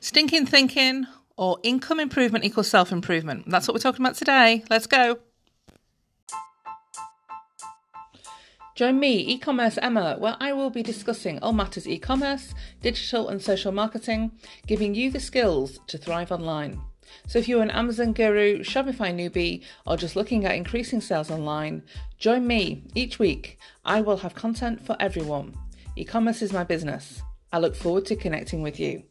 Stinking thinking or income improvement equals self improvement. That's what we're talking about today. Let's go. Join me, e commerce Emma, where I will be discussing all matters e commerce, digital, and social marketing, giving you the skills to thrive online. So, if you're an Amazon guru, Shopify newbie, or just looking at increasing sales online, join me each week. I will have content for everyone. E commerce is my business. I look forward to connecting with you.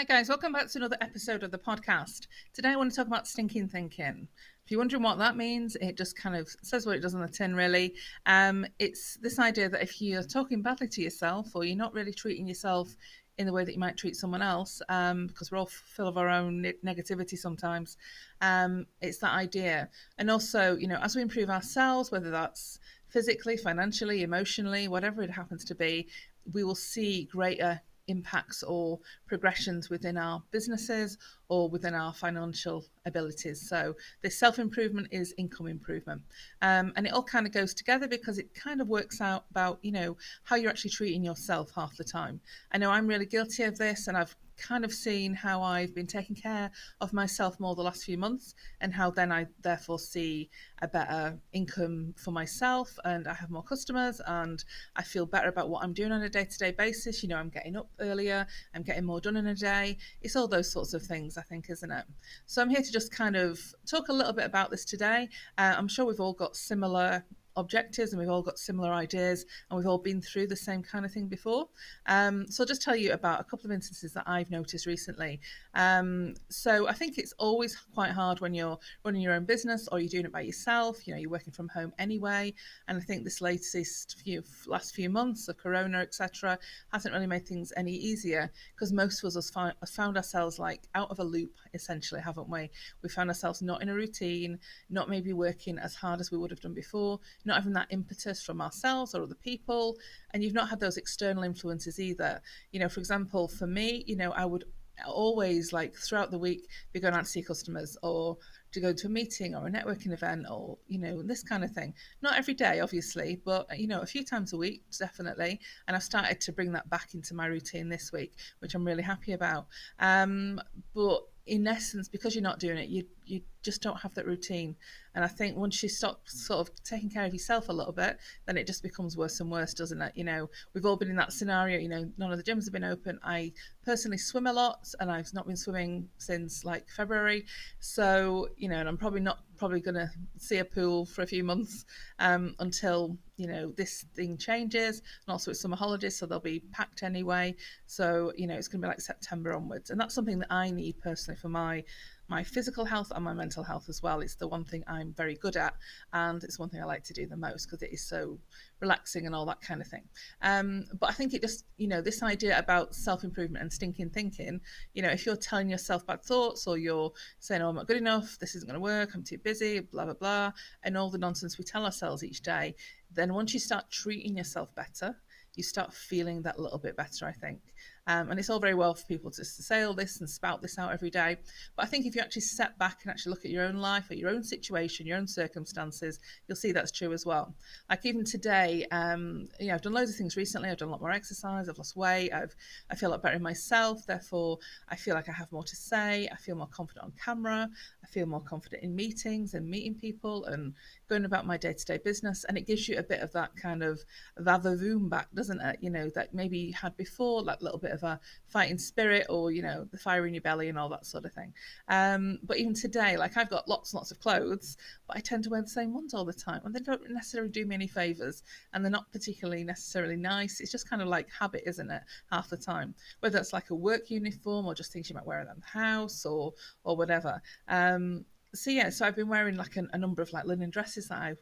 Hi, guys, welcome back to another episode of the podcast. Today, I want to talk about stinking thinking. If you're wondering what that means, it just kind of says what it does on the tin, really. Um, it's this idea that if you're talking badly to yourself or you're not really treating yourself in the way that you might treat someone else, um, because we're all full of our own negativity sometimes. Um, it's that idea. And also, you know, as we improve ourselves, whether that's physically, financially, emotionally, whatever it happens to be, we will see greater impacts or progressions within our businesses or within our financial abilities. So, this self improvement is income improvement. Um, and it all kind of goes together because it kind of works out about, you know, how you're actually treating yourself half the time. I know I'm really guilty of this and I've kind of seen how I've been taking care of myself more the last few months and how then I therefore see a better income for myself and I have more customers and I feel better about what I'm doing on a day to day basis. You know, I'm getting up earlier, I'm getting more done in a day. It's all those sorts of things, I think, isn't it? So I'm here to just kind of talk a little bit about this today. Uh, I'm sure we've all got similar objectives and we've all got similar ideas and we've all been through the same kind of thing before. Um, so I'll just tell you about a couple of instances that I've noticed recently. Um, so I think it's always quite hard when you're running your own business or you're doing it by yourself. You know, you're working from home anyway. And I think this latest few last few months of Corona, etc., hasn't really made things any easier because most of us found ourselves like out of a loop, essentially, haven't we? We found ourselves not in a routine, not maybe working as hard as we would have done before not having that impetus from ourselves or other people, and you've not had those external influences either. You know, for example, for me, you know, I would always like throughout the week be going out to see customers or to go to a meeting or a networking event or you know this kind of thing. Not every day obviously but you know a few times a week definitely. And i've started to bring that back into my routine this week which i'm really happy about. Um, but in essence, because you're not doing it, you you just don't have that routine. And I think once you stop sort of taking care of yourself a little bit, then it just becomes worse and worse, doesn't it? You know, we've all been in that scenario. You know, none of the gyms have been open. I personally swim a lot, and I've not been swimming since like February. So you know, and I'm probably not probably going to see a pool for a few months um, until you know this thing changes and also it's summer holidays so they'll be packed anyway so you know it's going to be like september onwards and that's something that i need personally for my my physical health and my mental health as well. It's the one thing I'm very good at, and it's one thing I like to do the most because it is so relaxing and all that kind of thing. Um, but I think it just, you know, this idea about self improvement and stinking thinking, you know, if you're telling yourself bad thoughts or you're saying, oh, I'm not good enough, this isn't going to work, I'm too busy, blah, blah, blah, and all the nonsense we tell ourselves each day, then once you start treating yourself better, you start feeling that little bit better, I think. Um, and it's all very well for people to, to say all this and spout this out every day. But I think if you actually step back and actually look at your own life, at your own situation, your own circumstances, you'll see that's true as well. Like even today, um, you know, I've done loads of things recently. I've done a lot more exercise. I've lost weight. I've I feel a lot better in myself. Therefore, I feel like I have more to say. I feel more confident on camera. I feel more confident in meetings and meeting people and going about my day to day business. And it gives you a bit of that kind of vavavoom back, doesn't it? You know, that maybe you had before, that little bit of a fighting spirit or, you know, the fire in your belly and all that sort of thing. Um, but even today, like I've got lots and lots of clothes, but I tend to wear the same ones all the time. And they don't necessarily do me any favors and they're not particularly necessarily nice. It's just kind of like habit, isn't it? Half the time, whether it's like a work uniform or just things you might wear around the house or, or whatever. Um, so yeah, so I've been wearing like a, a number of like linen dresses that I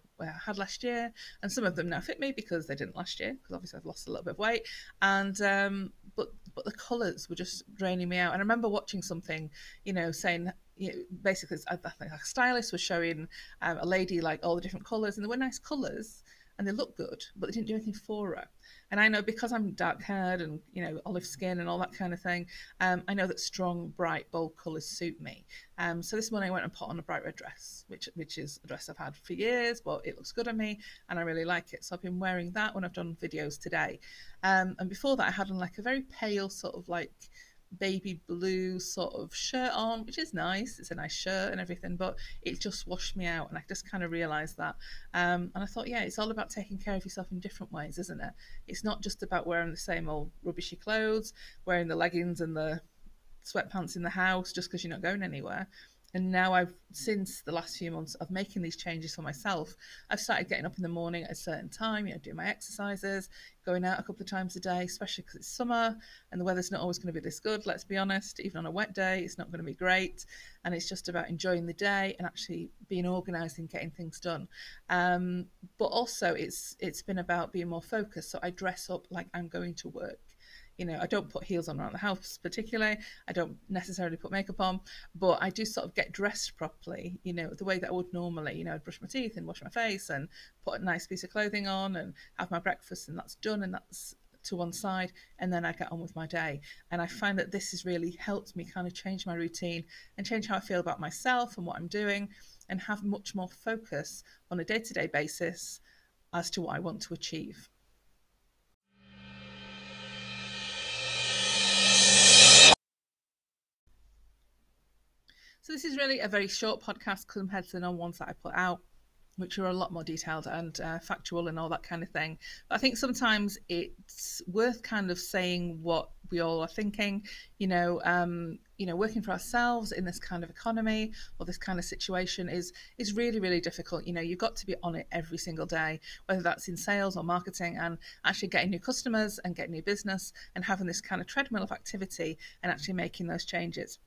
had last year, and some of them now fit me because they didn't last year because obviously I've lost a little bit of weight, and um, but but the colours were just draining me out. And I remember watching something, you know, saying you know, basically I think a stylist was showing um, a lady like all the different colours, and there were nice colours, and they look good, but they didn't do anything for her. And I know because I'm dark haired and you know olive skin and all that kind of thing, um, I know that strong, bright, bold colours suit me. Um, so this morning I went and put on a bright red dress, which which is a dress I've had for years, but it looks good on me and I really like it. So I've been wearing that when I've done videos today. Um, and before that I had on like a very pale sort of like baby blue sort of shirt on, which is nice. It's a nice shirt and everything, but it just washed me out. And I just kind of realized that. Um, and I thought, yeah, it's all about taking care of yourself in different ways, isn't it? It's not just about wearing the same old rubbishy clothes, wearing the leggings and the sweatpants in the house just because you're not going anywhere and now I've since the last few months of making these changes for myself, I've started getting up in the morning at a certain time, you know, doing my exercises, going out a couple of times a day, especially because it's summer and the weather's not always going to be this good. Let's be honest, even on a wet day, it's not going to be great, and it's just about enjoying the day and actually being organised and getting things done. Um, but also, it's it's been about being more focused. So I dress up like I'm going to work you know, I don't put heels on around the house particularly. I don't necessarily put makeup on, but I do sort of get dressed properly, you know, the way that I would normally. You know, I'd brush my teeth and wash my face and put a nice piece of clothing on and have my breakfast, and that's done, and that's to one side and then I get on with my day. And I find that this has really helped me kind of change my routine and change how I feel about myself and what I'm doing and have much more focus on a day to day basis as to what I want to achieve. So this is really a very short podcast compared to the normal ones that I put out, which are a lot more detailed and uh, factual and all that kind of thing. But I think sometimes it's worth kind of saying what we all are thinking. You know, um, you know, working for ourselves in this kind of economy or this kind of situation is is really really difficult. You know, you've got to be on it every single day, whether that's in sales or marketing, and actually getting new customers and getting new business and having this kind of treadmill of activity and actually making those changes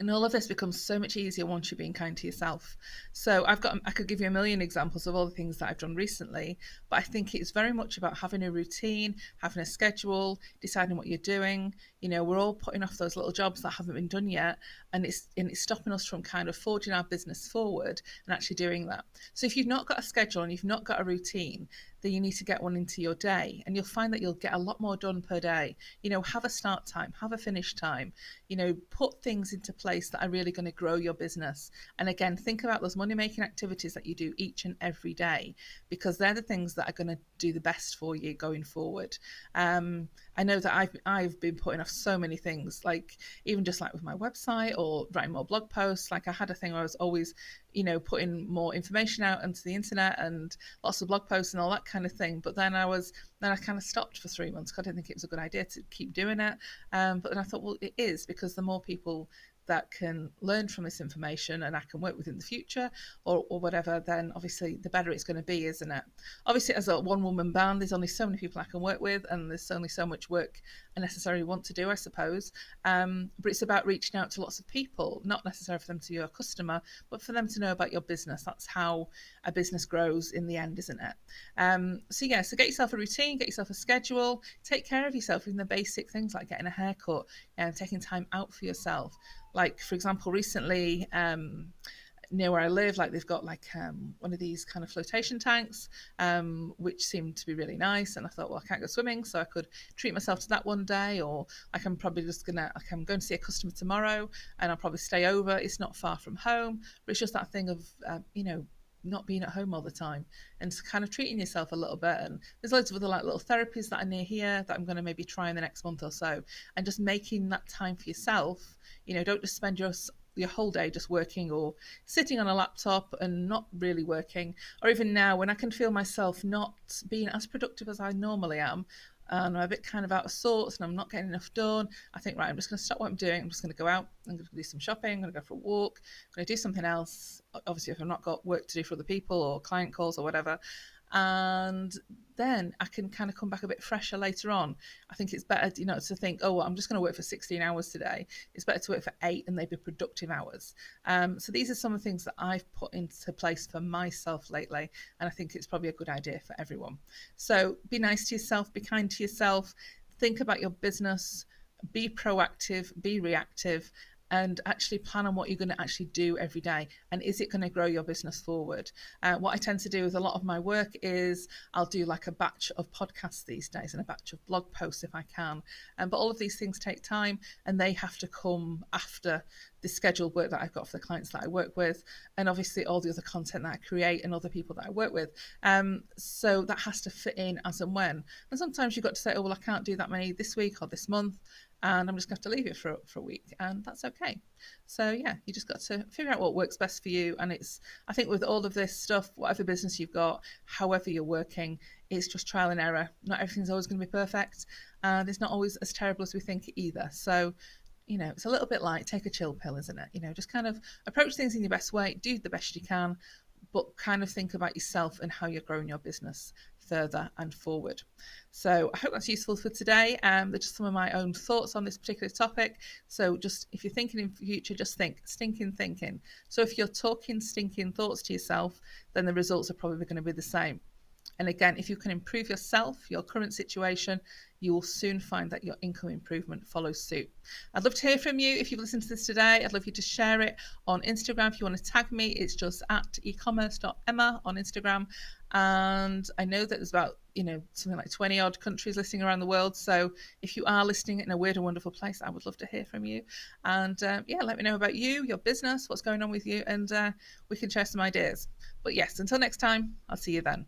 and all of this becomes so much easier once you're being kind to yourself. So I've got I could give you a million examples of all the things that I've done recently, but I think it's very much about having a routine, having a schedule, deciding what you're doing. You know, we're all putting off those little jobs that haven't been done yet, and it's and it's stopping us from kind of forging our business forward and actually doing that. So if you've not got a schedule and you've not got a routine, then you need to get one into your day and you'll find that you'll get a lot more done per day. You know have a start time have a finish time. You know put things into place that are really going to grow your business. And again think about those money making activities that you do each and every day because they're the things that are going to do the best for you going forward. Um, i know that i've i've been putting off so many things like even just like with my website or writing more blog posts. Like i had a thing where i was always you know putting more information out onto the internet and lots of blog posts and all that kind of thing. But then i was then i kind of stopped for three months i didn't think it was a good idea to keep doing it. Um, but then i thought well it is because the more people that can learn from this information and I can work with in the future or, or whatever, then obviously the better it's going to be, isn't it? Obviously, as a one woman band, there's only so many people I can work with, and there's only so much work I necessarily want to do, I suppose. Um, but it's about reaching out to lots of people, not necessarily for them to be your customer, but for them to know about your business. That's how a business grows in the end, isn't it? Um, so, yeah, so get yourself a routine, get yourself a schedule, take care of yourself, even the basic things like getting a haircut and taking time out for yourself like for example recently um, near where I live, like they've got like um, one of these kind of flotation tanks, um, which seemed to be really nice. And I thought, well, I can't go swimming, so I could treat myself to that one day, or like I'm probably just gonna, like I'm going to see a customer tomorrow, and I'll probably stay over. It's not far from home, but it's just that thing of, um, you know, not being at home all the time and kind of treating yourself a little bit. And there's loads of other like little therapies that are near here that i'm going to maybe try in the next month or so. And just making that time for yourself you know don't just spend your your whole day just working or sitting on a laptop and not really working. Or even now when i can feel myself not being as productive as i normally am and I'm a bit kind of out of sorts and I'm not getting enough done. I think, right, I'm just going to stop what I'm doing. I'm just going to go out. I'm going to do some shopping. I'm going to go for a walk. I'm going to do something else. Obviously, if I've not got work to do for other people or client calls or whatever, and then I can kind of come back a bit fresher later on. I think it's better, you know, to think, oh, well, I'm just going to work for 16 hours today. It's better to work for eight and they be productive hours. Um, so these are some of the things that I've put into place for myself lately, and I think it's probably a good idea for everyone. So be nice to yourself, be kind to yourself, think about your business, be proactive, be reactive, and actually plan on what you're going to actually do every day and is it going to grow your business forward uh, what i tend to do with a lot of my work is i'll do like a batch of podcasts these days and a batch of blog posts if i can um, but all of these things take time and they have to come after the scheduled work that I've got for the clients that I work with, and obviously all the other content that I create and other people that I work with. Um, so that has to fit in as and when. And sometimes you've got to say, oh, well, I can't do that many this week or this month, and I'm just going to have to leave it for, for a week, and that's okay. So yeah, you just got to figure out what works best for you. And it's, I think, with all of this stuff, whatever business you've got, however you're working, it's just trial and error. Not everything's always going to be perfect, and it's not always as terrible as we think either. So you know, it's a little bit like take a chill pill, isn't it? You know, just kind of approach things in your best way, do the best you can, but kind of think about yourself and how you're growing your business further and forward. So I hope that's useful for today. Um, they're just some of my own thoughts on this particular topic. So just if you're thinking in future, just think stinking thinking. So if you're talking stinking thoughts to yourself, then the results are probably going to be the same. And again, if you can improve yourself, your current situation, you will soon find that your income improvement follows suit. I'd love to hear from you if you've listened to this today. I'd love you to share it on Instagram. If you want to tag me, it's just at ecommerce.emma on Instagram. And I know that there's about, you know, something like 20 odd countries listening around the world. So if you are listening in a weird and wonderful place, I would love to hear from you. And uh, yeah, let me know about you, your business, what's going on with you, and uh, we can share some ideas. But yes, until next time, I'll see you then.